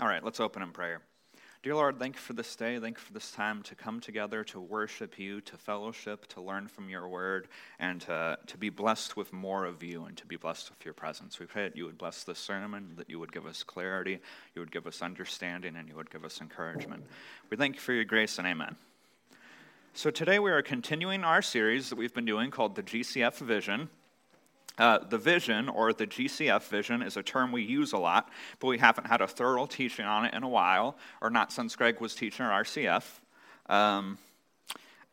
All right, let's open in prayer. Dear Lord, thank you for this day. Thank you for this time to come together to worship you, to fellowship, to learn from your word, and to, to be blessed with more of you and to be blessed with your presence. We pray that you would bless this sermon, that you would give us clarity, you would give us understanding, and you would give us encouragement. We thank you for your grace and amen. So today we are continuing our series that we've been doing called the GCF Vision. Uh, the vision, or the GCF vision, is a term we use a lot, but we haven't had a thorough teaching on it in a while, or not since Greg was teaching our RCF. Um,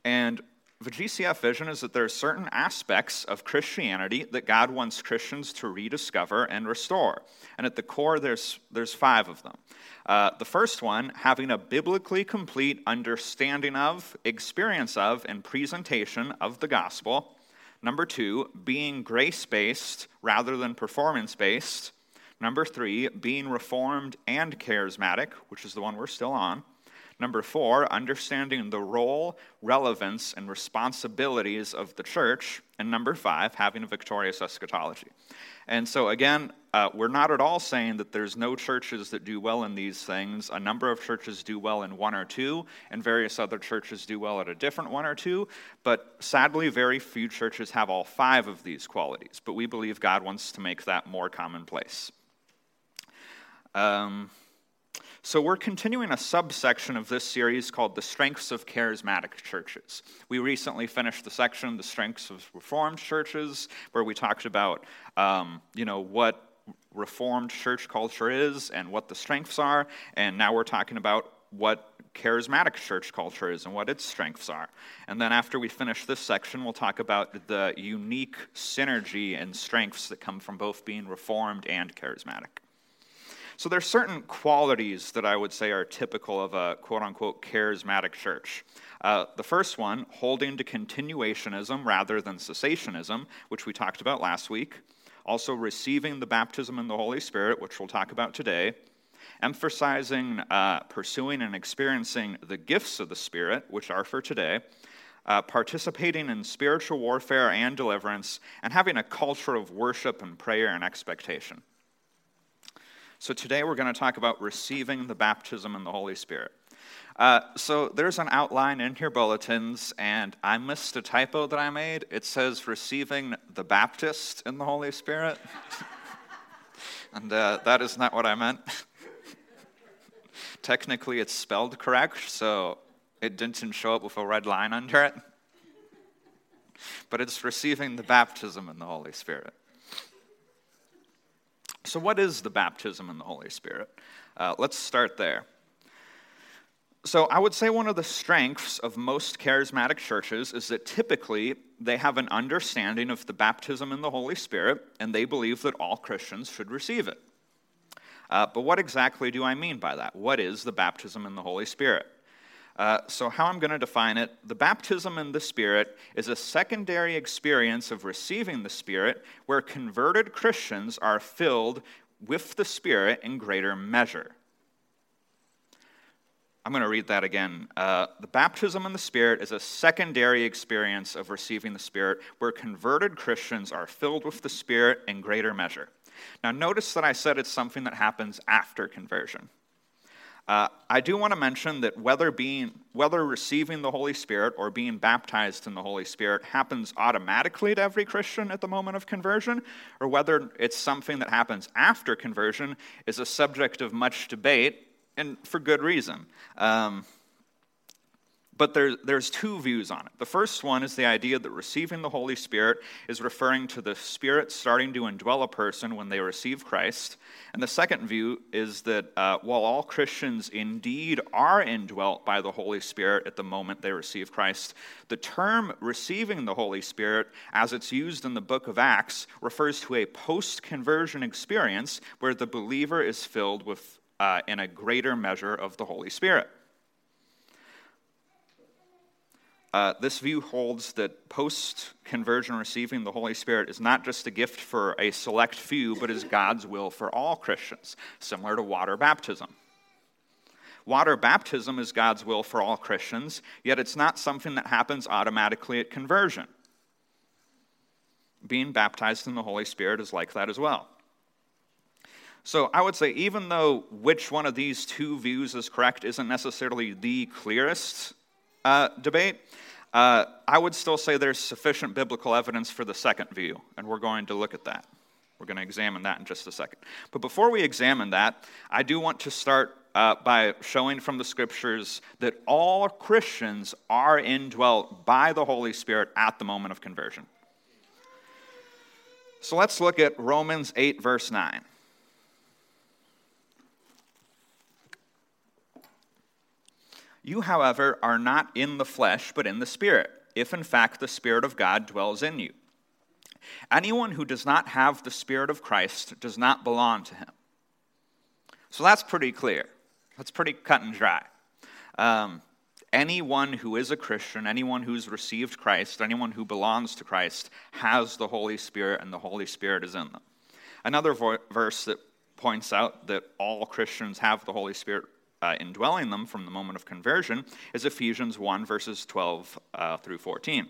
and the GCF vision is that there are certain aspects of Christianity that God wants Christians to rediscover and restore. And at the core, there's, there's five of them. Uh, the first one, having a biblically complete understanding of, experience of, and presentation of the gospel. Number two, being grace based rather than performance based. Number three, being reformed and charismatic, which is the one we're still on. Number four, understanding the role, relevance, and responsibilities of the church. And number five, having a victorious eschatology. And so, again, uh, we're not at all saying that there's no churches that do well in these things. A number of churches do well in one or two, and various other churches do well at a different one or two. But sadly, very few churches have all five of these qualities. But we believe God wants to make that more commonplace. Um, so, we're continuing a subsection of this series called The Strengths of Charismatic Churches. We recently finished the section, The Strengths of Reformed Churches, where we talked about, um, you know, what Reformed church culture is and what the strengths are. And now we're talking about what charismatic church culture is and what its strengths are. And then after we finish this section, we'll talk about the unique synergy and strengths that come from both being reformed and charismatic. So there's certain qualities that I would say are typical of a quote unquote charismatic church. Uh, the first one, holding to continuationism rather than cessationism, which we talked about last week. Also, receiving the baptism in the Holy Spirit, which we'll talk about today. Emphasizing uh, pursuing and experiencing the gifts of the Spirit, which are for today. Uh, participating in spiritual warfare and deliverance, and having a culture of worship and prayer and expectation. So today we're going to talk about receiving the baptism in the Holy Spirit. Uh, so there's an outline in your bulletins, and I missed a typo that I made. It says receiving the Baptist in the Holy Spirit. and uh, that is not what I meant. Technically, it's spelled correct, so it didn't show up with a red line under it. But it's receiving the baptism in the Holy Spirit. So, what is the baptism in the Holy Spirit? Uh, let's start there. So, I would say one of the strengths of most charismatic churches is that typically they have an understanding of the baptism in the Holy Spirit, and they believe that all Christians should receive it. Uh, but what exactly do I mean by that? What is the baptism in the Holy Spirit? Uh, so, how I'm going to define it the baptism in the Spirit is a secondary experience of receiving the Spirit where converted Christians are filled with the Spirit in greater measure. I'm going to read that again. Uh, the baptism in the Spirit is a secondary experience of receiving the Spirit where converted Christians are filled with the Spirit in greater measure. Now, notice that I said it's something that happens after conversion. Uh, I do want to mention that whether being whether receiving the Holy Spirit or being baptized in the Holy Spirit happens automatically to every Christian at the moment of conversion, or whether it's something that happens after conversion, is a subject of much debate, and for good reason. Um, but there, there's two views on it. The first one is the idea that receiving the Holy Spirit is referring to the Spirit starting to indwell a person when they receive Christ. And the second view is that uh, while all Christians indeed are indwelt by the Holy Spirit at the moment they receive Christ, the term receiving the Holy Spirit, as it's used in the book of Acts, refers to a post conversion experience where the believer is filled with, uh, in a greater measure, of the Holy Spirit. Uh, this view holds that post conversion receiving the Holy Spirit is not just a gift for a select few, but is God's will for all Christians, similar to water baptism. Water baptism is God's will for all Christians, yet it's not something that happens automatically at conversion. Being baptized in the Holy Spirit is like that as well. So I would say, even though which one of these two views is correct isn't necessarily the clearest uh, debate, uh, I would still say there's sufficient biblical evidence for the second view, and we're going to look at that. We're going to examine that in just a second. But before we examine that, I do want to start uh, by showing from the scriptures that all Christians are indwelt by the Holy Spirit at the moment of conversion. So let's look at Romans 8, verse 9. You, however, are not in the flesh, but in the Spirit, if in fact the Spirit of God dwells in you. Anyone who does not have the Spirit of Christ does not belong to him. So that's pretty clear. That's pretty cut and dry. Um, anyone who is a Christian, anyone who's received Christ, anyone who belongs to Christ has the Holy Spirit, and the Holy Spirit is in them. Another vo- verse that points out that all Christians have the Holy Spirit uh, indwelling them from the moment of conversion is Ephesians 1, verses 12 uh, through 14.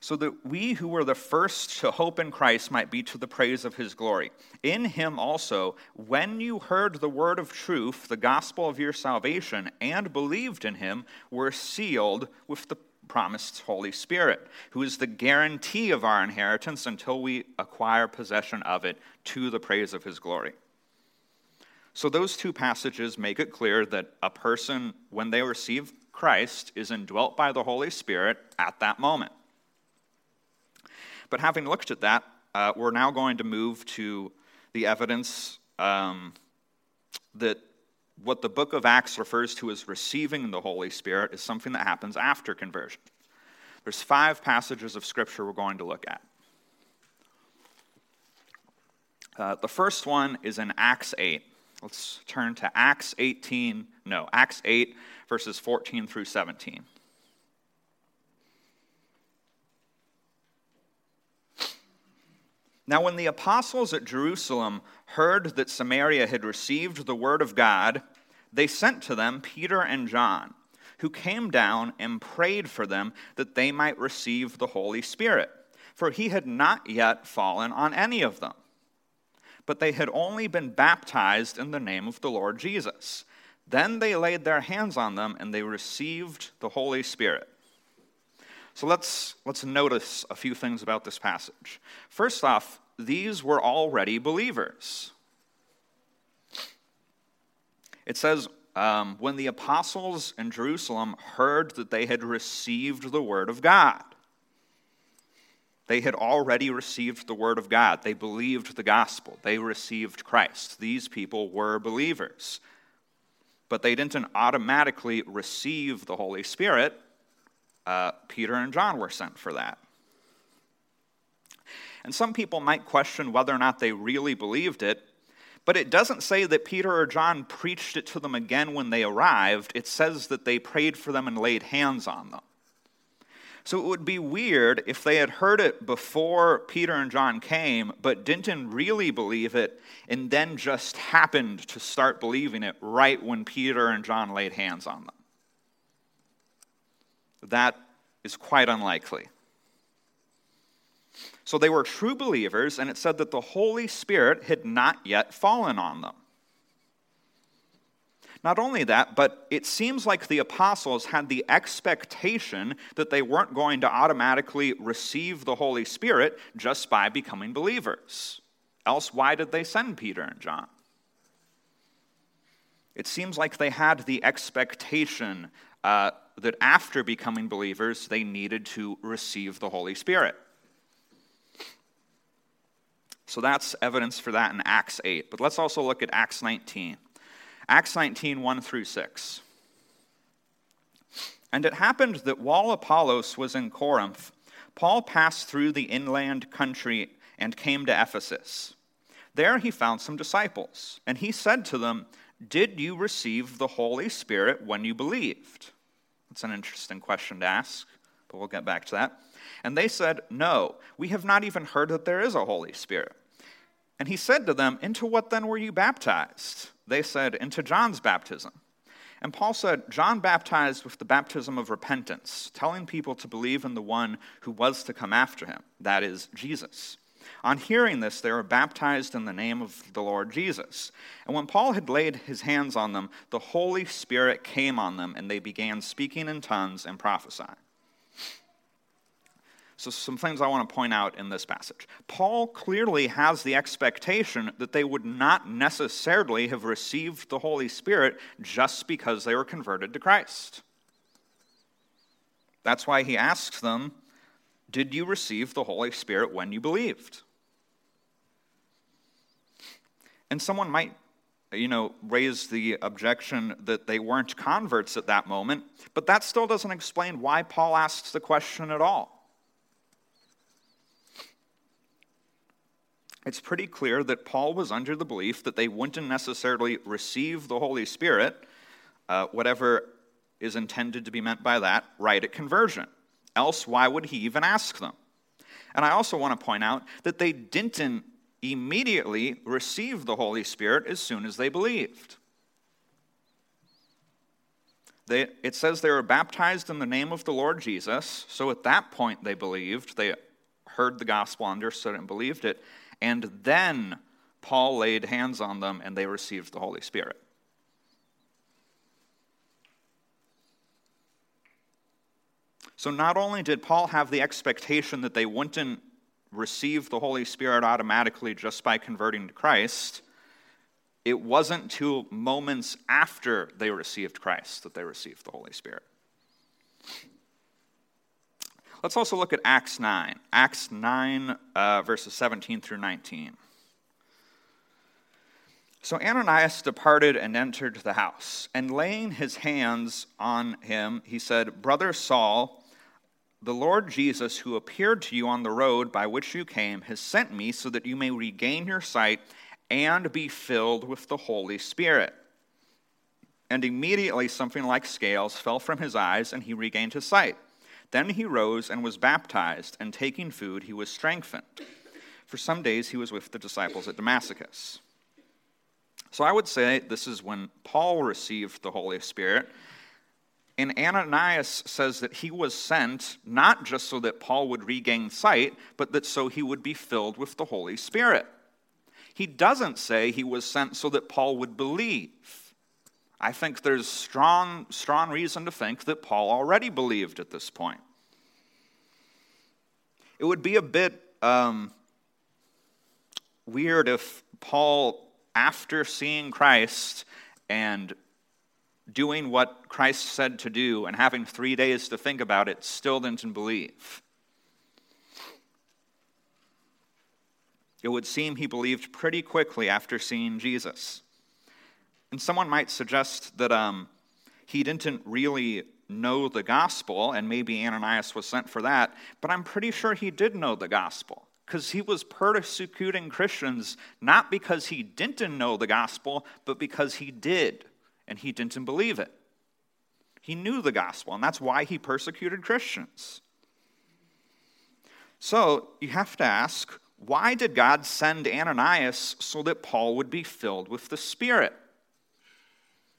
So that we who were the first to hope in Christ might be to the praise of his glory. In him also, when you heard the word of truth, the gospel of your salvation, and believed in him, were sealed with the promised Holy Spirit, who is the guarantee of our inheritance until we acquire possession of it to the praise of his glory. So, those two passages make it clear that a person, when they receive Christ, is indwelt by the Holy Spirit at that moment. But having looked at that, uh, we're now going to move to the evidence um, that what the book of Acts refers to as receiving the Holy Spirit is something that happens after conversion. There's five passages of Scripture we're going to look at. Uh, the first one is in Acts 8. Let's turn to Acts 18, no, Acts 8, verses 14 through 17. Now, when the apostles at Jerusalem heard that Samaria had received the word of God, they sent to them Peter and John, who came down and prayed for them that they might receive the Holy Spirit, for he had not yet fallen on any of them. But they had only been baptized in the name of the Lord Jesus. Then they laid their hands on them and they received the Holy Spirit. So let's, let's notice a few things about this passage. First off, these were already believers. It says, um, when the apostles in Jerusalem heard that they had received the word of God, they had already received the word of God. They believed the gospel. They received Christ. These people were believers. But they didn't automatically receive the Holy Spirit uh, Peter and John were sent for that. And some people might question whether or not they really believed it, but it doesn't say that Peter or John preached it to them again when they arrived. It says that they prayed for them and laid hands on them. So it would be weird if they had heard it before Peter and John came, but didn't really believe it, and then just happened to start believing it right when Peter and John laid hands on them. That is quite unlikely. So they were true believers, and it said that the Holy Spirit had not yet fallen on them. Not only that, but it seems like the apostles had the expectation that they weren't going to automatically receive the Holy Spirit just by becoming believers. Else, why did they send Peter and John? It seems like they had the expectation uh, that after becoming believers, they needed to receive the Holy Spirit. So that's evidence for that in Acts 8. But let's also look at Acts 19. Acts 19, 1 through 6. And it happened that while Apollos was in Corinth, Paul passed through the inland country and came to Ephesus. There he found some disciples, and he said to them, Did you receive the Holy Spirit when you believed? That's an interesting question to ask, but we'll get back to that. And they said, No, we have not even heard that there is a Holy Spirit. And he said to them, Into what then were you baptized? They said, Into John's baptism. And Paul said, John baptized with the baptism of repentance, telling people to believe in the one who was to come after him, that is, Jesus. On hearing this, they were baptized in the name of the Lord Jesus. And when Paul had laid his hands on them, the Holy Spirit came on them, and they began speaking in tongues and prophesying. So, some things I want to point out in this passage. Paul clearly has the expectation that they would not necessarily have received the Holy Spirit just because they were converted to Christ. That's why he asks them, Did you receive the Holy Spirit when you believed? And someone might, you know, raise the objection that they weren't converts at that moment, but that still doesn't explain why Paul asks the question at all. It's pretty clear that Paul was under the belief that they wouldn't necessarily receive the Holy Spirit, uh, whatever is intended to be meant by that, right at conversion. Else, why would he even ask them? And I also want to point out that they didn't immediately receive the Holy Spirit as soon as they believed. They, it says they were baptized in the name of the Lord Jesus. So at that point, they believed. They heard the gospel, understood it, and believed it. And then Paul laid hands on them and they received the Holy Spirit. So not only did Paul have the expectation that they wouldn't receive the Holy Spirit automatically just by converting to Christ, it wasn't till moments after they received Christ that they received the Holy Spirit. Let's also look at Acts 9. Acts 9, uh, verses 17 through 19. So Ananias departed and entered the house, and laying his hands on him, he said, Brother Saul, the Lord Jesus, who appeared to you on the road by which you came, has sent me so that you may regain your sight and be filled with the Holy Spirit. And immediately something like scales fell from his eyes, and he regained his sight. Then he rose and was baptized, and taking food, he was strengthened. For some days he was with the disciples at Damascus. So I would say this is when Paul received the Holy Spirit. And Ananias says that he was sent not just so that Paul would regain sight, but that so he would be filled with the Holy Spirit. He doesn't say he was sent so that Paul would believe. I think there's strong, strong reason to think that Paul already believed at this point. It would be a bit um, weird if Paul, after seeing Christ and doing what Christ said to do and having three days to think about it, still didn't believe. It would seem he believed pretty quickly after seeing Jesus. And someone might suggest that um, he didn't really know the gospel, and maybe Ananias was sent for that, but I'm pretty sure he did know the gospel because he was persecuting Christians not because he didn't know the gospel, but because he did, and he didn't believe it. He knew the gospel, and that's why he persecuted Christians. So you have to ask why did God send Ananias so that Paul would be filled with the Spirit?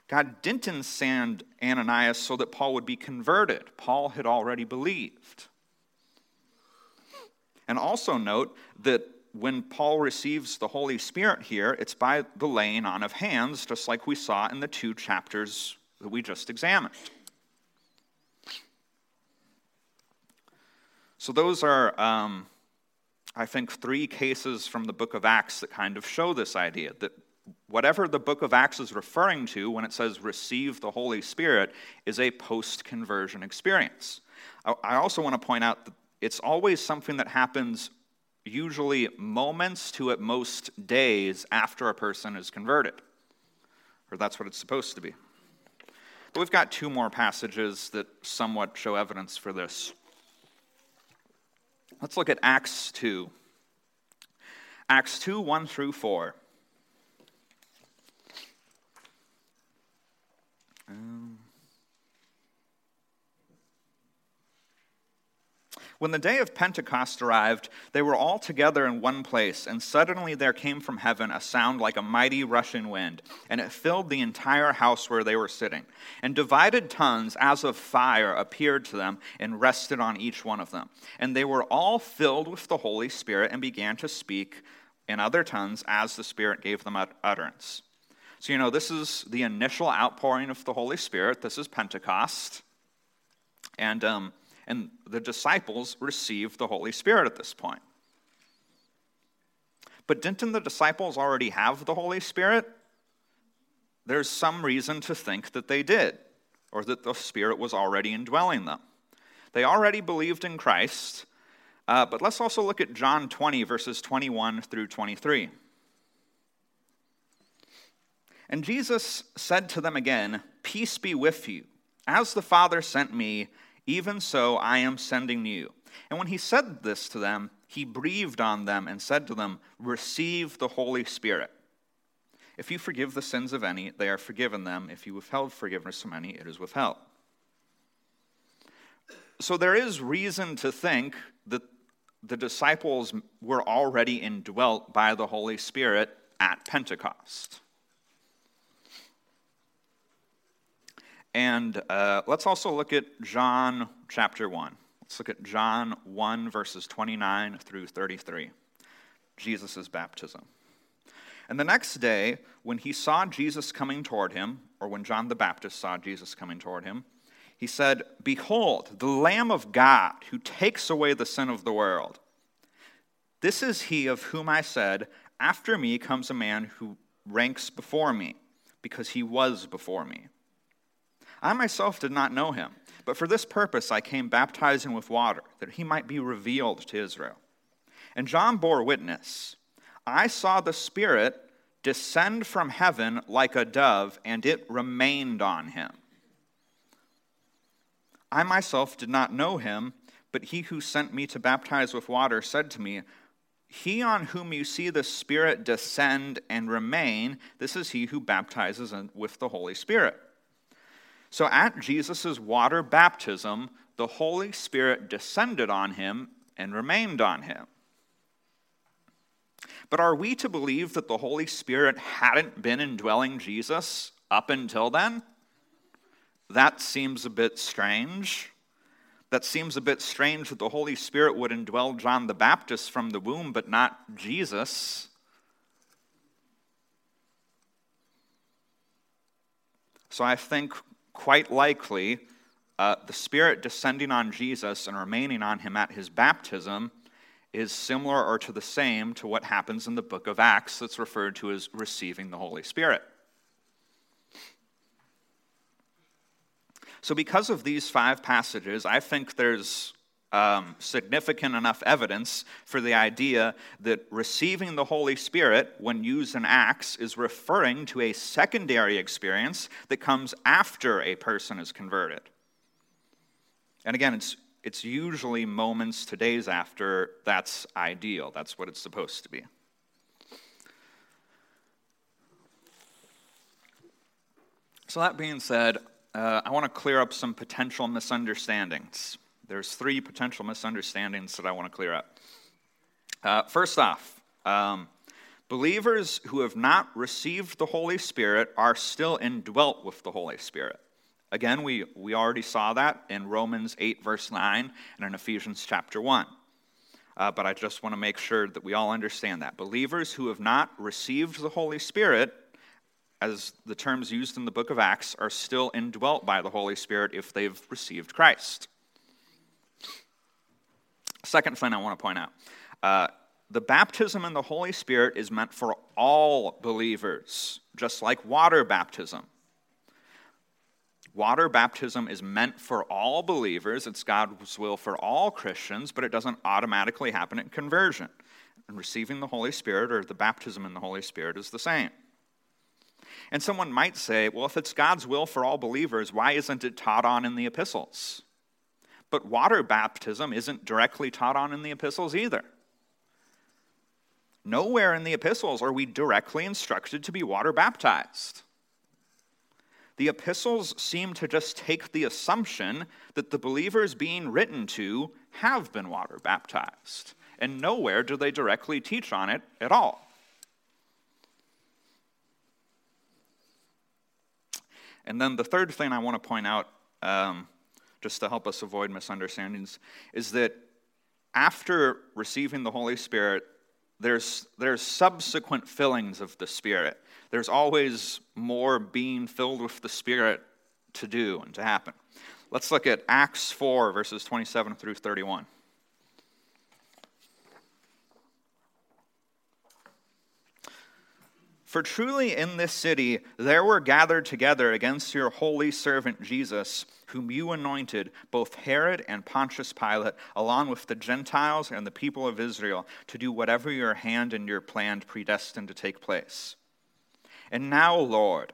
God didn't send Ananias so that Paul would be converted. Paul had already believed. And also note that when Paul receives the Holy Spirit here, it's by the laying on of hands, just like we saw in the two chapters that we just examined. So, those are, um, I think, three cases from the book of Acts that kind of show this idea that whatever the book of Acts is referring to when it says receive the Holy Spirit is a post conversion experience. I also want to point out that it's always something that happens usually moments to at most days after a person is converted. Or that's what it's supposed to be. But we've got two more passages that somewhat show evidence for this. Let's look at Acts 2. Acts 2 1 through 4. When the day of Pentecost arrived, they were all together in one place, and suddenly there came from heaven a sound like a mighty rushing wind, and it filled the entire house where they were sitting. And divided tongues as of fire appeared to them and rested on each one of them. And they were all filled with the Holy Spirit and began to speak in other tongues as the Spirit gave them utterance. So, you know, this is the initial outpouring of the Holy Spirit. This is Pentecost. And, um, and the disciples received the Holy Spirit at this point. But didn't the disciples already have the Holy Spirit? There's some reason to think that they did, or that the Spirit was already indwelling them. They already believed in Christ, uh, but let's also look at John 20, verses 21 through 23. And Jesus said to them again, Peace be with you. As the Father sent me, even so I am sending you. And when he said this to them, he breathed on them and said to them, Receive the Holy Spirit. If you forgive the sins of any, they are forgiven them. If you withheld forgiveness from any, it is withheld. So there is reason to think that the disciples were already indwelt by the Holy Spirit at Pentecost. And uh, let's also look at John chapter 1. Let's look at John 1, verses 29 through 33. Jesus' baptism. And the next day, when he saw Jesus coming toward him, or when John the Baptist saw Jesus coming toward him, he said, Behold, the Lamb of God who takes away the sin of the world. This is he of whom I said, After me comes a man who ranks before me, because he was before me. I myself did not know him, but for this purpose I came baptizing with water, that he might be revealed to Israel. And John bore witness I saw the Spirit descend from heaven like a dove, and it remained on him. I myself did not know him, but he who sent me to baptize with water said to me, He on whom you see the Spirit descend and remain, this is he who baptizes with the Holy Spirit. So at Jesus' water baptism, the Holy Spirit descended on him and remained on him. But are we to believe that the Holy Spirit hadn't been indwelling Jesus up until then? That seems a bit strange. That seems a bit strange that the Holy Spirit would indwell John the Baptist from the womb, but not Jesus. So I think quite likely uh, the Spirit descending on Jesus and remaining on him at his baptism is similar or to the same to what happens in the book of Acts that's referred to as receiving the Holy Spirit. So, because of these five passages, I think there's um, significant enough evidence for the idea that receiving the Holy Spirit, when used in Acts, is referring to a secondary experience that comes after a person is converted. And again, it's, it's usually moments to days after that's ideal. That's what it's supposed to be. So, that being said, uh, I want to clear up some potential misunderstandings. There's three potential misunderstandings that I want to clear up. Uh, first off, um, believers who have not received the Holy Spirit are still indwelt with the Holy Spirit. Again, we, we already saw that in Romans 8, verse 9, and in Ephesians chapter 1. Uh, but I just want to make sure that we all understand that. Believers who have not received the Holy Spirit, as the terms used in the book of Acts, are still indwelt by the Holy Spirit if they've received Christ. Second thing I want to point out uh, the baptism in the Holy Spirit is meant for all believers, just like water baptism. Water baptism is meant for all believers. It's God's will for all Christians, but it doesn't automatically happen at conversion. And receiving the Holy Spirit or the baptism in the Holy Spirit is the same. And someone might say, well, if it's God's will for all believers, why isn't it taught on in the epistles? But water baptism isn't directly taught on in the epistles either. Nowhere in the epistles are we directly instructed to be water baptized. The epistles seem to just take the assumption that the believers being written to have been water baptized, and nowhere do they directly teach on it at all. And then the third thing I want to point out, um, just to help us avoid misunderstandings, is that after receiving the Holy Spirit, there's, there's subsequent fillings of the Spirit. There's always more being filled with the Spirit to do and to happen. Let's look at Acts 4, verses 27 through 31. For truly in this city there were gathered together against your holy servant Jesus, whom you anointed, both Herod and Pontius Pilate, along with the Gentiles and the people of Israel, to do whatever your hand and your plan predestined to take place. And now, Lord,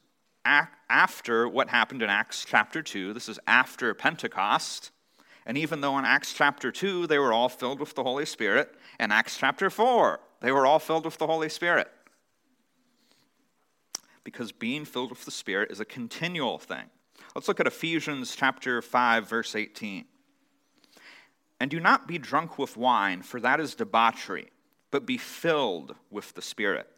after what happened in Acts chapter 2. This is after Pentecost. And even though in Acts chapter 2 they were all filled with the Holy Spirit, in Acts chapter 4 they were all filled with the Holy Spirit. Because being filled with the Spirit is a continual thing. Let's look at Ephesians chapter 5 verse 18. And do not be drunk with wine, for that is debauchery, but be filled with the Spirit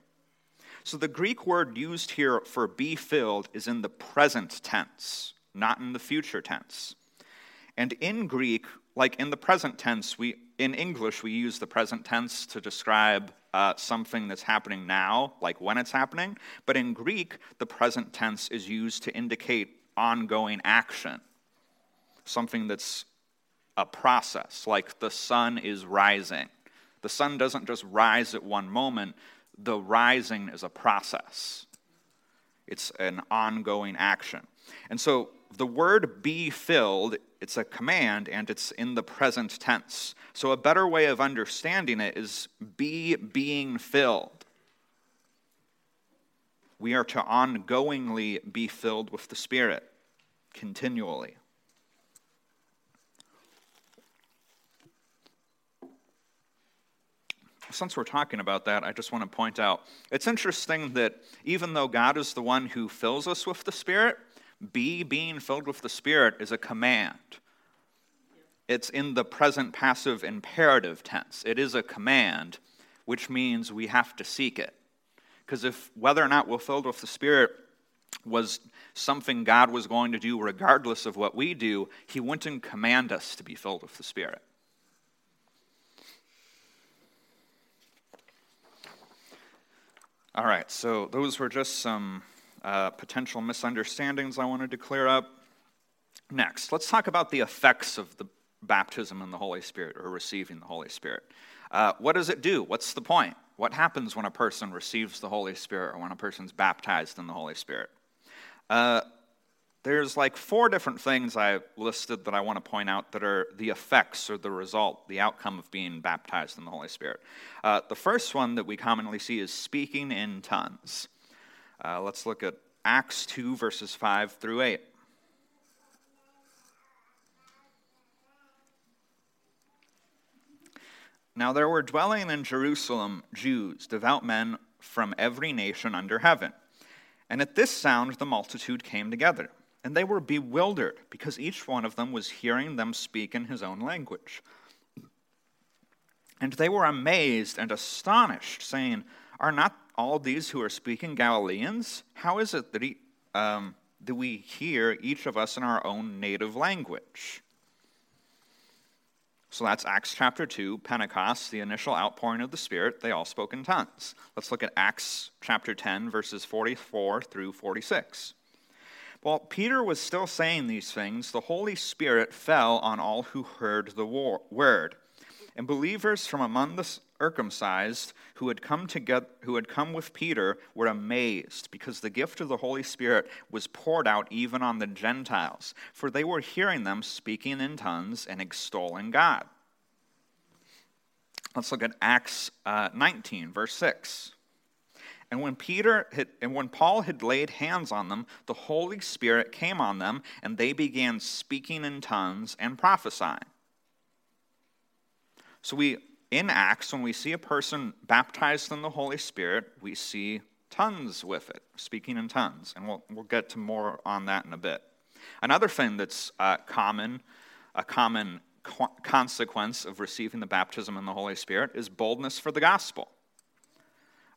so the Greek word used here for be filled is in the present tense, not in the future tense. And in Greek, like in the present tense, we in English we use the present tense to describe uh, something that's happening now, like when it's happening. But in Greek, the present tense is used to indicate ongoing action, something that's a process, like the sun is rising. The sun doesn't just rise at one moment, the rising is a process, it's an ongoing action. And so the word be filled, it's a command and it's in the present tense. So a better way of understanding it is be being filled. We are to ongoingly be filled with the Spirit, continually. Since we're talking about that, I just want to point out it's interesting that even though God is the one who fills us with the Spirit, be being filled with the Spirit is a command. It's in the present passive imperative tense. It is a command, which means we have to seek it. Because if whether or not we're filled with the Spirit was something God was going to do regardless of what we do, He wouldn't command us to be filled with the Spirit. All right, so those were just some uh, potential misunderstandings I wanted to clear up. Next, let's talk about the effects of the baptism in the Holy Spirit or receiving the Holy Spirit. Uh, what does it do? What's the point? What happens when a person receives the Holy Spirit or when a person's baptized in the Holy Spirit? Uh, there's like four different things I listed that I want to point out that are the effects or the result, the outcome of being baptized in the Holy Spirit. Uh, the first one that we commonly see is speaking in tongues. Uh, let's look at Acts 2, verses 5 through 8. Now there were dwelling in Jerusalem Jews, devout men from every nation under heaven. And at this sound the multitude came together. And they were bewildered because each one of them was hearing them speak in his own language. And they were amazed and astonished, saying, Are not all these who are speaking Galileans? How is it that, he, um, that we hear each of us in our own native language? So that's Acts chapter 2, Pentecost, the initial outpouring of the Spirit. They all spoke in tongues. Let's look at Acts chapter 10, verses 44 through 46. While Peter was still saying these things, the Holy Spirit fell on all who heard the word. And believers from among the circumcised who had come together, who had come with Peter were amazed because the gift of the Holy Spirit was poured out even on the Gentiles, for they were hearing them speaking in tongues and extolling God. Let's look at Acts uh, 19, verse 6. And when Peter had, and when Paul had laid hands on them, the Holy Spirit came on them, and they began speaking in tongues and prophesying. So we in Acts, when we see a person baptized in the Holy Spirit, we see tongues with it, speaking in tongues. And we'll, we'll get to more on that in a bit. Another thing that's uh, common, a common co- consequence of receiving the baptism in the Holy Spirit is boldness for the gospel.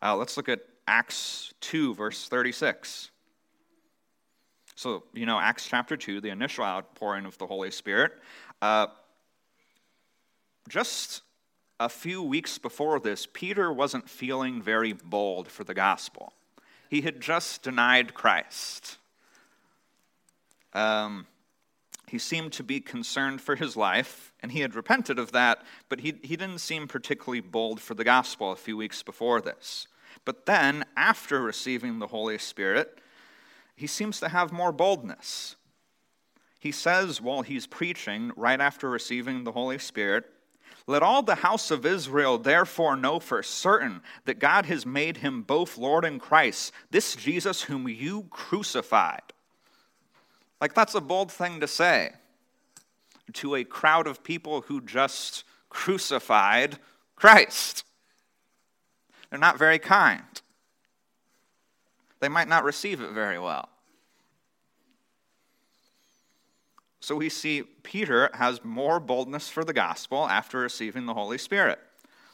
Uh, let's look at Acts 2, verse 36. So, you know, Acts chapter 2, the initial outpouring of the Holy Spirit. Uh, just a few weeks before this, Peter wasn't feeling very bold for the gospel. He had just denied Christ. Um, he seemed to be concerned for his life, and he had repented of that, but he, he didn't seem particularly bold for the gospel a few weeks before this. But then, after receiving the Holy Spirit, he seems to have more boldness. He says while he's preaching, right after receiving the Holy Spirit, let all the house of Israel therefore know for certain that God has made him both Lord and Christ, this Jesus whom you crucified. Like, that's a bold thing to say to a crowd of people who just crucified Christ. They're not very kind. They might not receive it very well. So we see Peter has more boldness for the gospel after receiving the Holy Spirit.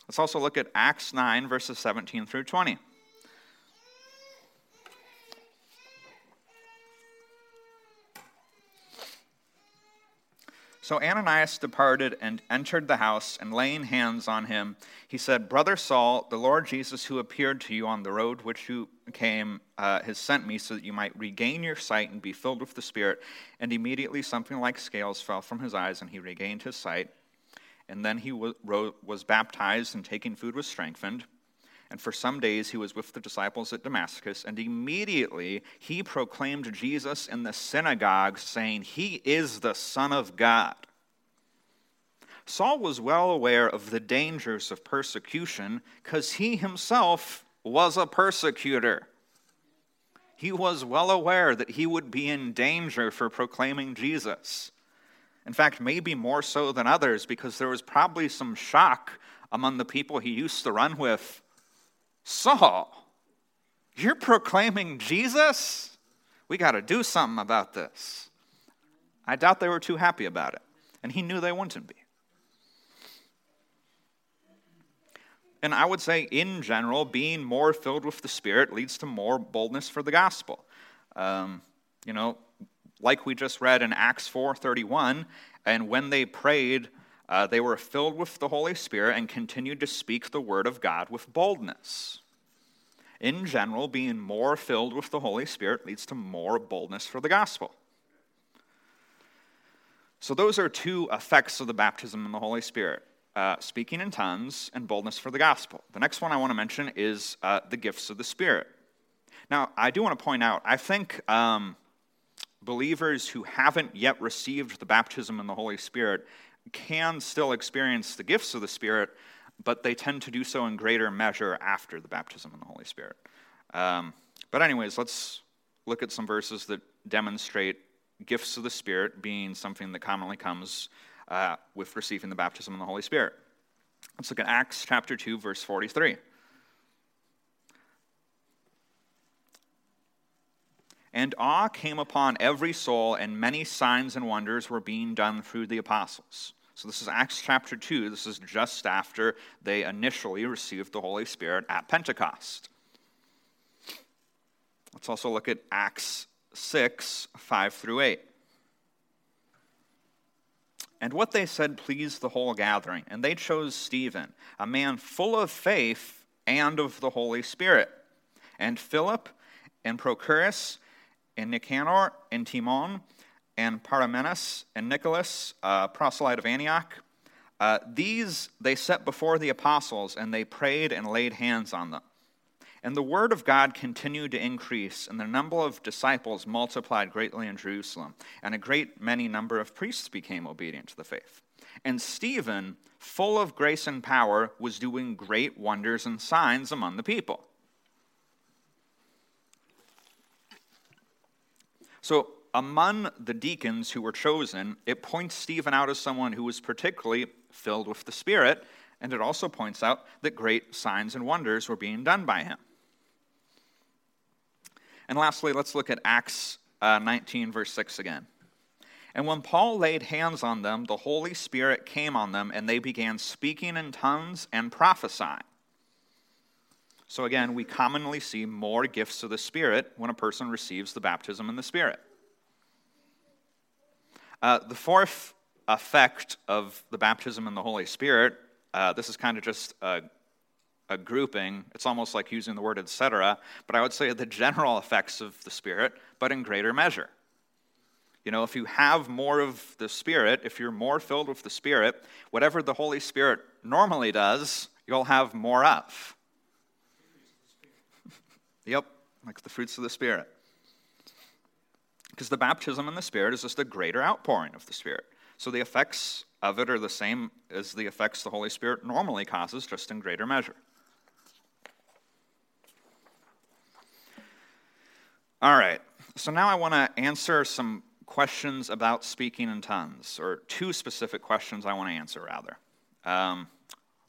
Let's also look at Acts 9, verses 17 through 20. So Ananias departed and entered the house, and laying hands on him, he said, Brother Saul, the Lord Jesus, who appeared to you on the road which you came, uh, has sent me so that you might regain your sight and be filled with the Spirit. And immediately something like scales fell from his eyes, and he regained his sight. And then he was baptized, and taking food was strengthened. And for some days he was with the disciples at Damascus, and immediately he proclaimed Jesus in the synagogue, saying, He is the Son of God. Saul was well aware of the dangers of persecution because he himself was a persecutor. He was well aware that he would be in danger for proclaiming Jesus. In fact, maybe more so than others, because there was probably some shock among the people he used to run with Saul, you're proclaiming Jesus? We got to do something about this. I doubt they were too happy about it, and he knew they wouldn't be. And I would say, in general, being more filled with the Spirit leads to more boldness for the gospel. Um, you know, like we just read in Acts 4:31, and when they prayed, uh, they were filled with the Holy Spirit and continued to speak the word of God with boldness. In general, being more filled with the Holy Spirit leads to more boldness for the gospel. So, those are two effects of the baptism in the Holy Spirit uh, speaking in tongues and boldness for the gospel. The next one I want to mention is uh, the gifts of the Spirit. Now, I do want to point out, I think um, believers who haven't yet received the baptism in the Holy Spirit can still experience the gifts of the Spirit, but they tend to do so in greater measure after the baptism in the Holy Spirit. Um, but, anyways, let's look at some verses that demonstrate gifts of the Spirit being something that commonly comes uh, with receiving the baptism in the Holy Spirit. Let's look at Acts chapter 2, verse 43. And awe came upon every soul, and many signs and wonders were being done through the apostles. So, this is Acts chapter 2. This is just after they initially received the Holy Spirit at Pentecost. Let's also look at Acts 6 5 through 8. And what they said pleased the whole gathering, and they chose Stephen, a man full of faith and of the Holy Spirit, and Philip, and Prochorus, and Nicanor, and Timon, and Parmenas, and Nicholas, a proselyte of Antioch. Uh, these they set before the apostles, and they prayed and laid hands on them. And the word of God continued to increase, and the number of disciples multiplied greatly in Jerusalem, and a great many number of priests became obedient to the faith. And Stephen, full of grace and power, was doing great wonders and signs among the people. So, among the deacons who were chosen, it points Stephen out as someone who was particularly filled with the Spirit, and it also points out that great signs and wonders were being done by him. And lastly, let's look at Acts uh, 19, verse 6 again. And when Paul laid hands on them, the Holy Spirit came on them, and they began speaking in tongues and prophesying. So again, we commonly see more gifts of the Spirit when a person receives the baptism in the Spirit. Uh, the fourth effect of the baptism in the Holy Spirit, uh, this is kind of just a, a grouping. It's almost like using the word etc., but I would say the general effects of the Spirit, but in greater measure. You know, if you have more of the Spirit, if you're more filled with the Spirit, whatever the Holy Spirit normally does, you'll have more of. Yep, like the fruits of the Spirit. Because the baptism in the Spirit is just a greater outpouring of the Spirit. So the effects of it are the same as the effects the Holy Spirit normally causes, just in greater measure. All right, so now I want to answer some questions about speaking in tongues, or two specific questions I want to answer, rather. Um,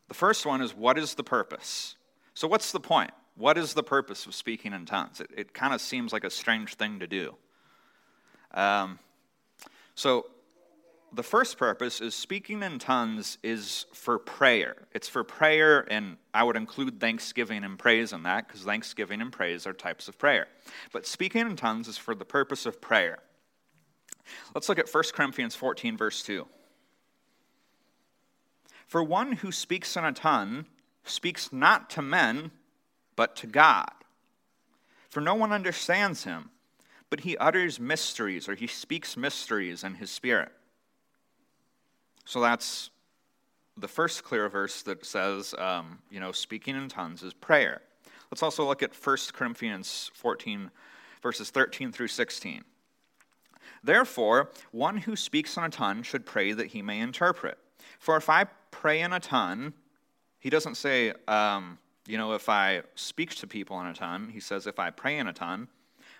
the first one is what is the purpose? So, what's the point? What is the purpose of speaking in tongues? It, it kind of seems like a strange thing to do. Um, so, the first purpose is speaking in tongues is for prayer. It's for prayer, and I would include thanksgiving and praise in that because thanksgiving and praise are types of prayer. But speaking in tongues is for the purpose of prayer. Let's look at 1 Corinthians 14, verse 2. For one who speaks in a tongue speaks not to men, but to God. For no one understands him, but he utters mysteries, or he speaks mysteries in his spirit. So that's the first clear verse that says, um, you know, speaking in tongues is prayer. Let's also look at 1 Corinthians 14, verses 13 through 16. Therefore, one who speaks in a tongue should pray that he may interpret. For if I pray in a tongue, he doesn't say, um, you know, if I speak to people in a tongue, he says, if I pray in a tongue,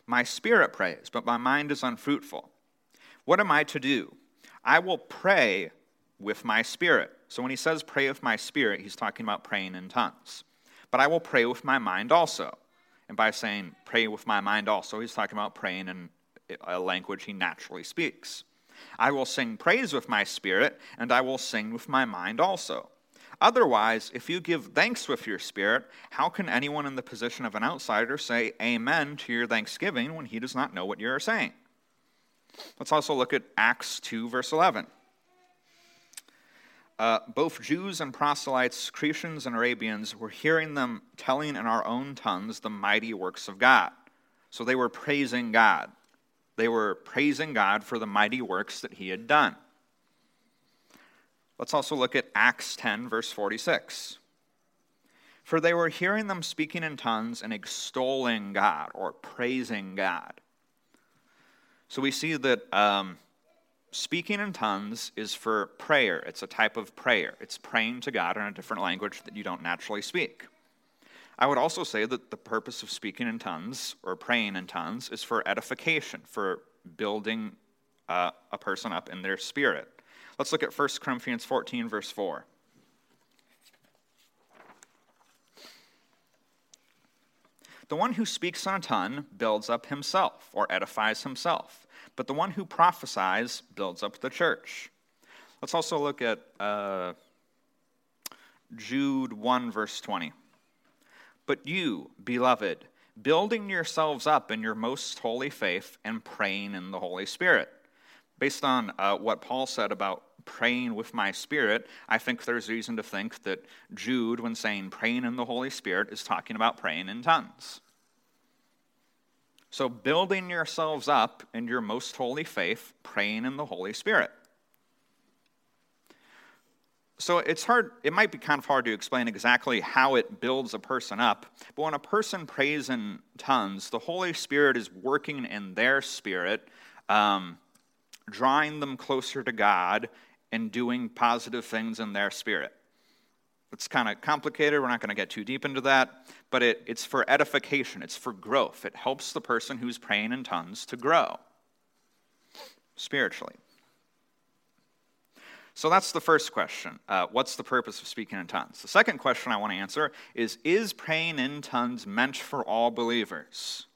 my spirit prays, but my mind is unfruitful. What am I to do? I will pray with my spirit. So when he says pray with my spirit, he's talking about praying in tongues. But I will pray with my mind also. And by saying pray with my mind also, he's talking about praying in a language he naturally speaks. I will sing praise with my spirit, and I will sing with my mind also. Otherwise, if you give thanks with your spirit, how can anyone in the position of an outsider say amen to your thanksgiving when he does not know what you are saying? Let's also look at Acts 2, verse 11. Uh, both Jews and proselytes, Cretians and Arabians, were hearing them telling in our own tongues the mighty works of God. So they were praising God. They were praising God for the mighty works that he had done. Let's also look at Acts 10, verse 46. For they were hearing them speaking in tongues and extolling God or praising God. So we see that um, speaking in tongues is for prayer. It's a type of prayer. It's praying to God in a different language that you don't naturally speak. I would also say that the purpose of speaking in tongues or praying in tongues is for edification, for building uh, a person up in their spirit. Let's look at 1 Corinthians 14, verse 4. The one who speaks on a tongue builds up himself or edifies himself, but the one who prophesies builds up the church. Let's also look at uh, Jude 1, verse 20. But you, beloved, building yourselves up in your most holy faith and praying in the Holy Spirit based on uh, what Paul said about praying with my spirit, I think there's reason to think that Jude, when saying praying in the Holy Spirit, is talking about praying in tongues. So, building yourselves up in your most holy faith, praying in the Holy Spirit. So, it's hard, it might be kind of hard to explain exactly how it builds a person up, but when a person prays in tongues, the Holy Spirit is working in their spirit. Um, drawing them closer to God and doing positive things in their spirit. It's kind of complicated. We're not going to get too deep into that, but it, it's for edification, it's for growth. It helps the person who's praying in tongues to grow spiritually. So that's the first question. Uh, what's the purpose of speaking in tongues? The second question I want to answer is Is praying in tongues meant for all believers?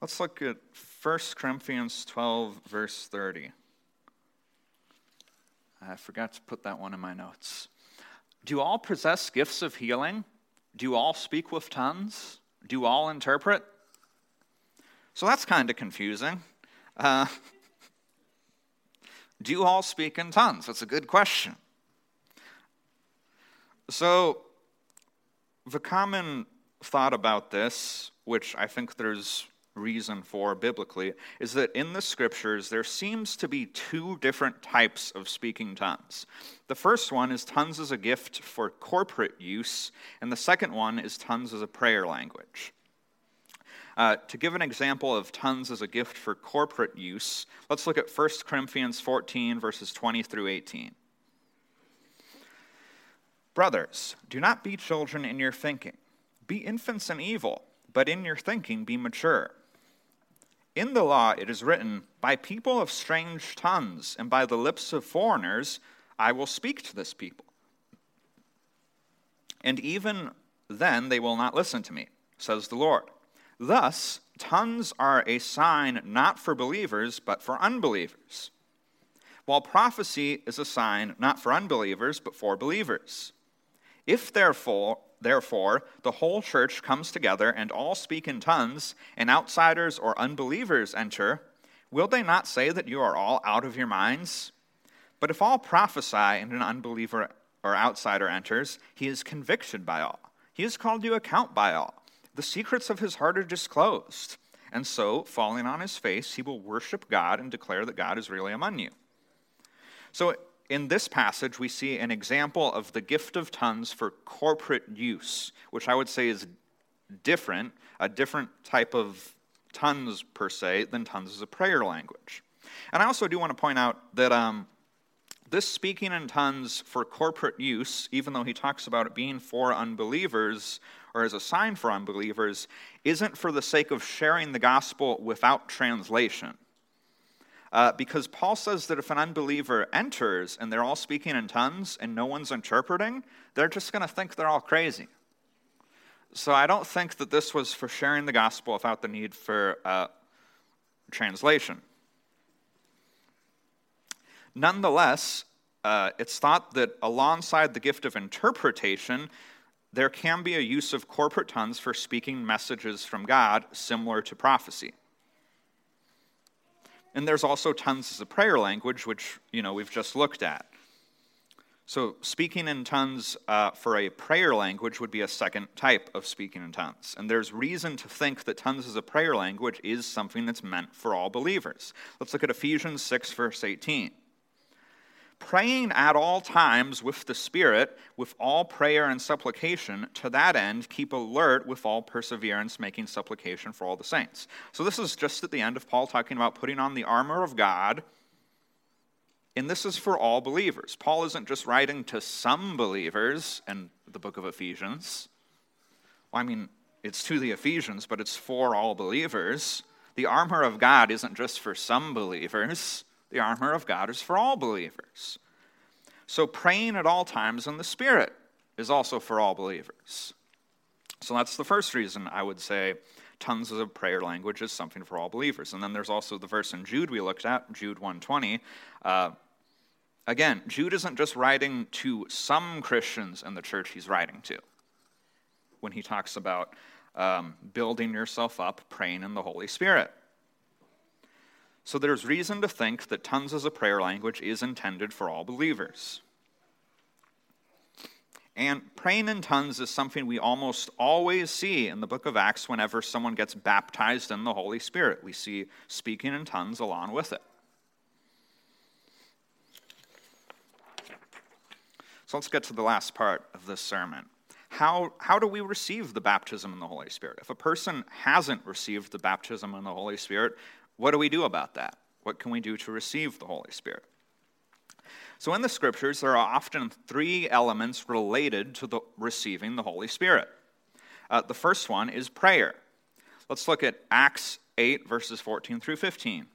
Let's look at 1 Corinthians 12, verse 30. I forgot to put that one in my notes. Do all possess gifts of healing? Do all speak with tongues? Do all interpret? So that's kind of confusing. Uh, do all speak in tongues? That's a good question. So, the common thought about this, which I think there's reason for biblically is that in the scriptures there seems to be two different types of speaking tongues. The first one is tongues as a gift for corporate use, and the second one is tongues as a prayer language. Uh, to give an example of tongues as a gift for corporate use, let's look at 1 Corinthians 14, verses 20 through 18. Brothers, do not be children in your thinking. Be infants in evil, but in your thinking be mature. In the law it is written, By people of strange tongues and by the lips of foreigners I will speak to this people. And even then they will not listen to me, says the Lord. Thus, tongues are a sign not for believers, but for unbelievers. While prophecy is a sign not for unbelievers, but for believers. If therefore Therefore, the whole church comes together and all speak in tongues, and outsiders or unbelievers enter. Will they not say that you are all out of your minds? But if all prophesy and an unbeliever or outsider enters, he is convicted by all. He is called to account by all. The secrets of his heart are disclosed. And so, falling on his face, he will worship God and declare that God is really among you. So, in this passage, we see an example of the gift of tongues for corporate use, which I would say is different, a different type of tongues per se, than tongues as a prayer language. And I also do want to point out that um, this speaking in tongues for corporate use, even though he talks about it being for unbelievers or as a sign for unbelievers, isn't for the sake of sharing the gospel without translation. Uh, because Paul says that if an unbeliever enters and they're all speaking in tongues and no one's interpreting, they're just going to think they're all crazy. So I don't think that this was for sharing the gospel without the need for uh, translation. Nonetheless, uh, it's thought that alongside the gift of interpretation, there can be a use of corporate tongues for speaking messages from God similar to prophecy. And there's also tongues as a prayer language, which, you know, we've just looked at. So, speaking in tongues uh, for a prayer language would be a second type of speaking in tongues. And there's reason to think that tongues as a prayer language is something that's meant for all believers. Let's look at Ephesians 6, verse 18 praying at all times with the Spirit, with all prayer and supplication. To that end, keep alert with all perseverance, making supplication for all the saints. So, this is just at the end of Paul talking about putting on the armor of God. And this is for all believers. Paul isn't just writing to some believers in the book of Ephesians. Well, I mean, it's to the Ephesians, but it's for all believers. The armor of God isn't just for some believers. The armor of God is for all believers. So praying at all times in the Spirit is also for all believers. So that's the first reason I would say tongues of prayer language is something for all believers. And then there's also the verse in Jude we looked at, Jude 120. Uh, again, Jude isn't just writing to some Christians in the church he's writing to when he talks about um, building yourself up, praying in the Holy Spirit. So there's reason to think that tongues as a prayer language is intended for all believers. And praying in tongues is something we almost always see in the book of Acts whenever someone gets baptized in the Holy Spirit. We see speaking in tongues along with it. So let's get to the last part of this sermon. how, how do we receive the baptism in the Holy Spirit? If a person hasn't received the baptism in the Holy Spirit, what do we do about that? What can we do to receive the Holy Spirit? So, in the scriptures, there are often three elements related to the receiving the Holy Spirit. Uh, the first one is prayer. Let's look at Acts 8, verses 14 through 15.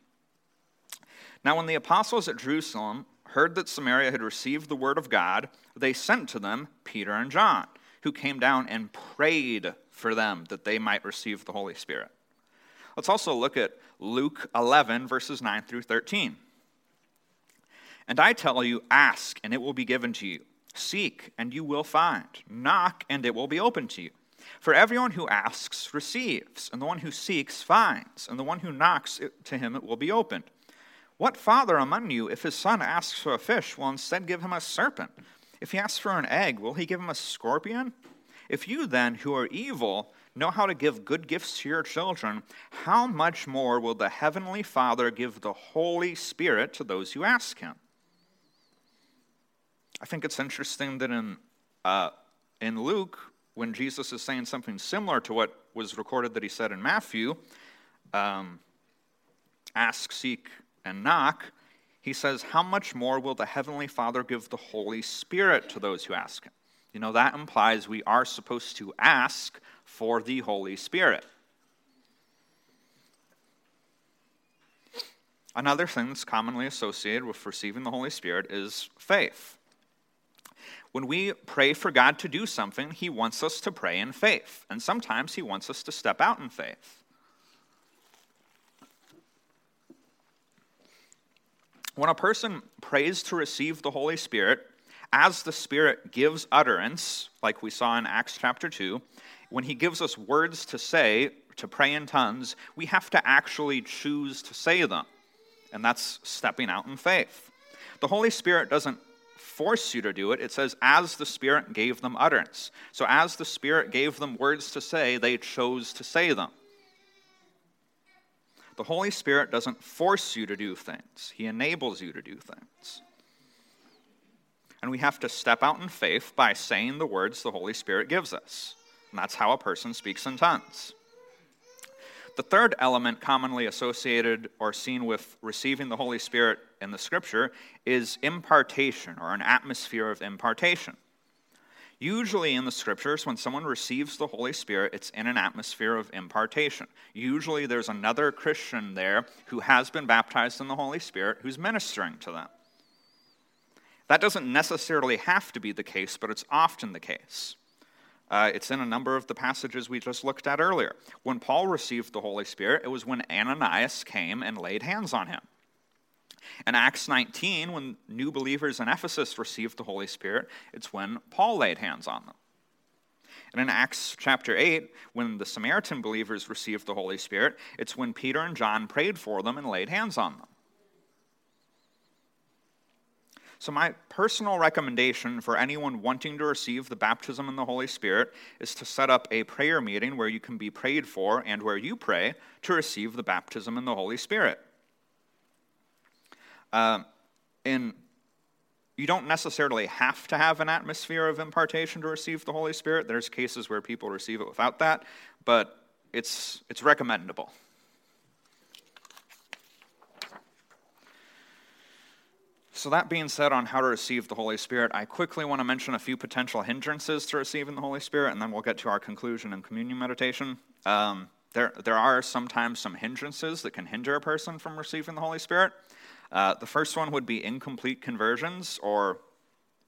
Now, when the apostles at Jerusalem heard that Samaria had received the word of God, they sent to them Peter and John, who came down and prayed for them that they might receive the Holy Spirit. Let's also look at Luke 11, verses 9 through 13. And I tell you, ask, and it will be given to you. Seek, and you will find. Knock, and it will be opened to you. For everyone who asks receives, and the one who seeks finds, and the one who knocks, to him it will be opened. What father among you, if his son asks for a fish, will instead give him a serpent? If he asks for an egg, will he give him a scorpion? If you then, who are evil, know how to give good gifts to your children, how much more will the Heavenly Father give the Holy Spirit to those who ask Him? I think it's interesting that in, uh, in Luke, when Jesus is saying something similar to what was recorded that he said in Matthew, um, ask, seek, and knock, he says, How much more will the Heavenly Father give the Holy Spirit to those who ask Him? You know, that implies we are supposed to ask for the Holy Spirit. Another thing that's commonly associated with receiving the Holy Spirit is faith. When we pray for God to do something, He wants us to pray in faith, and sometimes He wants us to step out in faith. When a person prays to receive the Holy Spirit, as the Spirit gives utterance, like we saw in Acts chapter 2, when He gives us words to say, to pray in tongues, we have to actually choose to say them. And that's stepping out in faith. The Holy Spirit doesn't force you to do it. It says, as the Spirit gave them utterance. So, as the Spirit gave them words to say, they chose to say them. The Holy Spirit doesn't force you to do things, He enables you to do things. And we have to step out in faith by saying the words the Holy Spirit gives us. And that's how a person speaks in tongues. The third element commonly associated or seen with receiving the Holy Spirit in the scripture is impartation or an atmosphere of impartation. Usually in the scriptures, when someone receives the Holy Spirit, it's in an atmosphere of impartation. Usually there's another Christian there who has been baptized in the Holy Spirit who's ministering to them. That doesn't necessarily have to be the case, but it's often the case. Uh, it's in a number of the passages we just looked at earlier. When Paul received the Holy Spirit, it was when Ananias came and laid hands on him. In Acts 19, when new believers in Ephesus received the Holy Spirit, it's when Paul laid hands on them. And in Acts chapter 8, when the Samaritan believers received the Holy Spirit, it's when Peter and John prayed for them and laid hands on them. So, my personal recommendation for anyone wanting to receive the baptism in the Holy Spirit is to set up a prayer meeting where you can be prayed for and where you pray to receive the baptism in the Holy Spirit. Uh, and you don't necessarily have to have an atmosphere of impartation to receive the Holy Spirit. There's cases where people receive it without that, but it's, it's recommendable. So, that being said, on how to receive the Holy Spirit, I quickly want to mention a few potential hindrances to receiving the Holy Spirit, and then we'll get to our conclusion and communion meditation. Um, there, there are sometimes some hindrances that can hinder a person from receiving the Holy Spirit. Uh, the first one would be incomplete conversions, or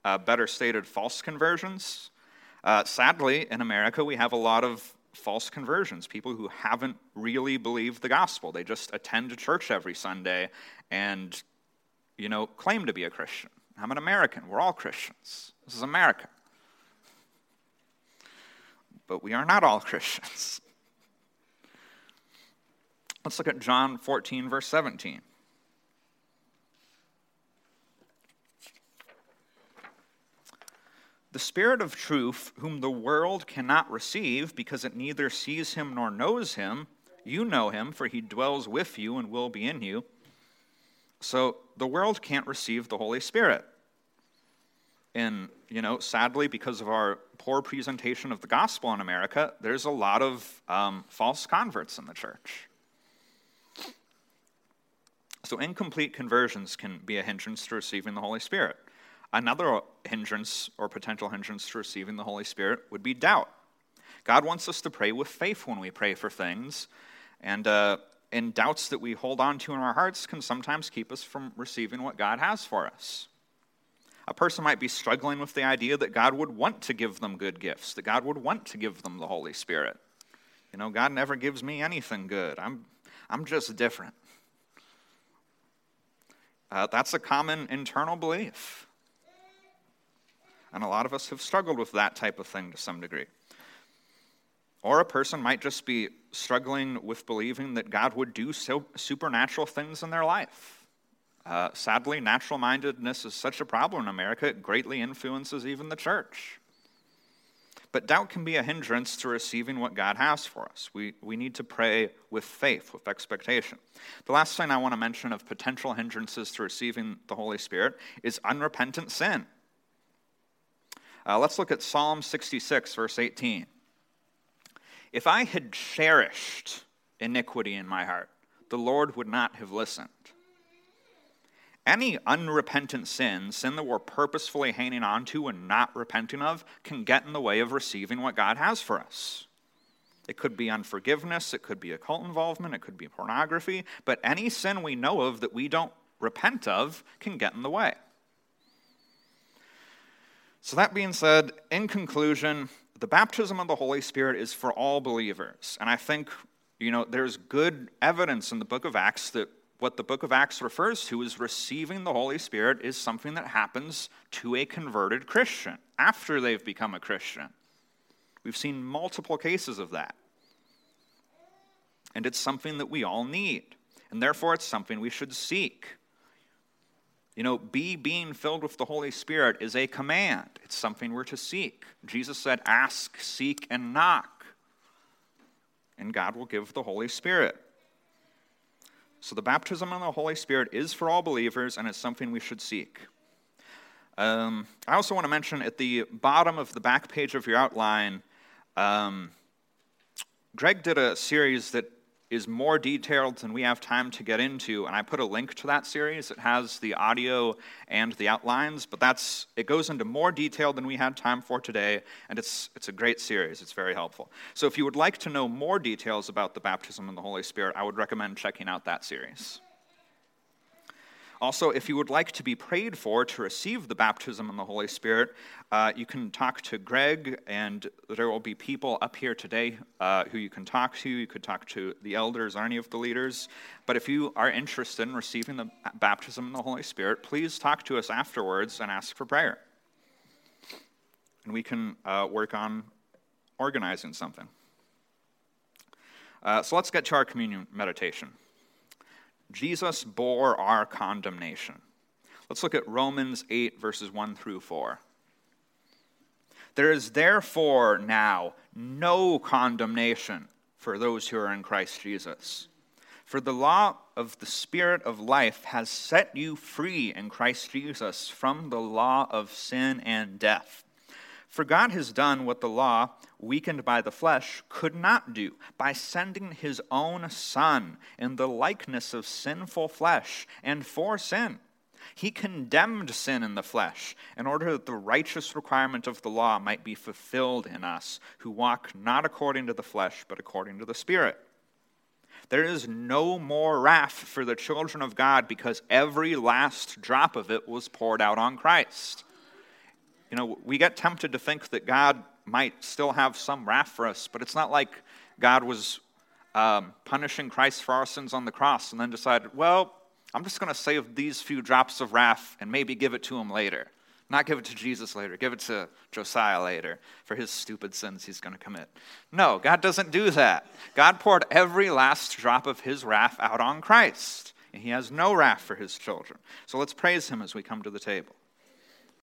uh, better stated, false conversions. Uh, sadly, in America, we have a lot of false conversions, people who haven't really believed the gospel. They just attend church every Sunday and, you know, claim to be a Christian. I'm an American. We're all Christians. This is America. But we are not all Christians. Let's look at John 14, verse 17. The Spirit of truth, whom the world cannot receive because it neither sees him nor knows him, you know him, for he dwells with you and will be in you. So the world can't receive the Holy Spirit. And, you know, sadly, because of our poor presentation of the gospel in America, there's a lot of um, false converts in the church. So, incomplete conversions can be a hindrance to receiving the Holy Spirit. Another hindrance or potential hindrance to receiving the Holy Spirit would be doubt. God wants us to pray with faith when we pray for things, and, uh, and doubts that we hold on to in our hearts can sometimes keep us from receiving what God has for us. A person might be struggling with the idea that God would want to give them good gifts, that God would want to give them the Holy Spirit. You know, God never gives me anything good. I'm, I'm just different. Uh, that's a common internal belief. And a lot of us have struggled with that type of thing to some degree. Or a person might just be struggling with believing that God would do so supernatural things in their life. Uh, sadly, natural mindedness is such a problem in America, it greatly influences even the church. But doubt can be a hindrance to receiving what God has for us. We, we need to pray with faith, with expectation. The last thing I want to mention of potential hindrances to receiving the Holy Spirit is unrepentant sin. Uh, let's look at Psalm 66, verse 18. If I had cherished iniquity in my heart, the Lord would not have listened. Any unrepentant sin, sin that we're purposefully hanging on to and not repenting of, can get in the way of receiving what God has for us. It could be unforgiveness, it could be occult involvement, it could be pornography, but any sin we know of that we don't repent of can get in the way. So, that being said, in conclusion, the baptism of the Holy Spirit is for all believers. And I think, you know, there's good evidence in the book of Acts that what the book of Acts refers to as receiving the Holy Spirit is something that happens to a converted Christian after they've become a Christian. We've seen multiple cases of that. And it's something that we all need. And therefore, it's something we should seek. You know, be being filled with the Holy Spirit is a command, it's something we're to seek. Jesus said, Ask, seek, and knock. And God will give the Holy Spirit. So the baptism of the Holy Spirit is for all believers, and it's something we should seek. Um, I also want to mention at the bottom of the back page of your outline, um, Greg did a series that is more detailed than we have time to get into and i put a link to that series. It has the audio and the outlines but that's it goes into more detail than we had time for today and it's it's a great series. It's very helpful. So if you would like to know more details about the baptism in the holy spirit i would recommend checking out that series also, if you would like to be prayed for to receive the baptism in the Holy Spirit, uh, you can talk to Greg, and there will be people up here today uh, who you can talk to. You could talk to the elders or any of the leaders. But if you are interested in receiving the baptism in the Holy Spirit, please talk to us afterwards and ask for prayer. And we can uh, work on organizing something. Uh, so let's get to our communion meditation. Jesus bore our condemnation. Let's look at Romans 8, verses 1 through 4. There is therefore now no condemnation for those who are in Christ Jesus. For the law of the Spirit of life has set you free in Christ Jesus from the law of sin and death. For God has done what the law, weakened by the flesh, could not do by sending his own Son in the likeness of sinful flesh and for sin. He condemned sin in the flesh in order that the righteous requirement of the law might be fulfilled in us who walk not according to the flesh, but according to the Spirit. There is no more wrath for the children of God because every last drop of it was poured out on Christ. You know, we get tempted to think that God might still have some wrath for us, but it's not like God was um, punishing Christ for our sins on the cross and then decided, well, I'm just going to save these few drops of wrath and maybe give it to him later. Not give it to Jesus later, give it to Josiah later for his stupid sins he's going to commit. No, God doesn't do that. God poured every last drop of his wrath out on Christ, and he has no wrath for his children. So let's praise him as we come to the table.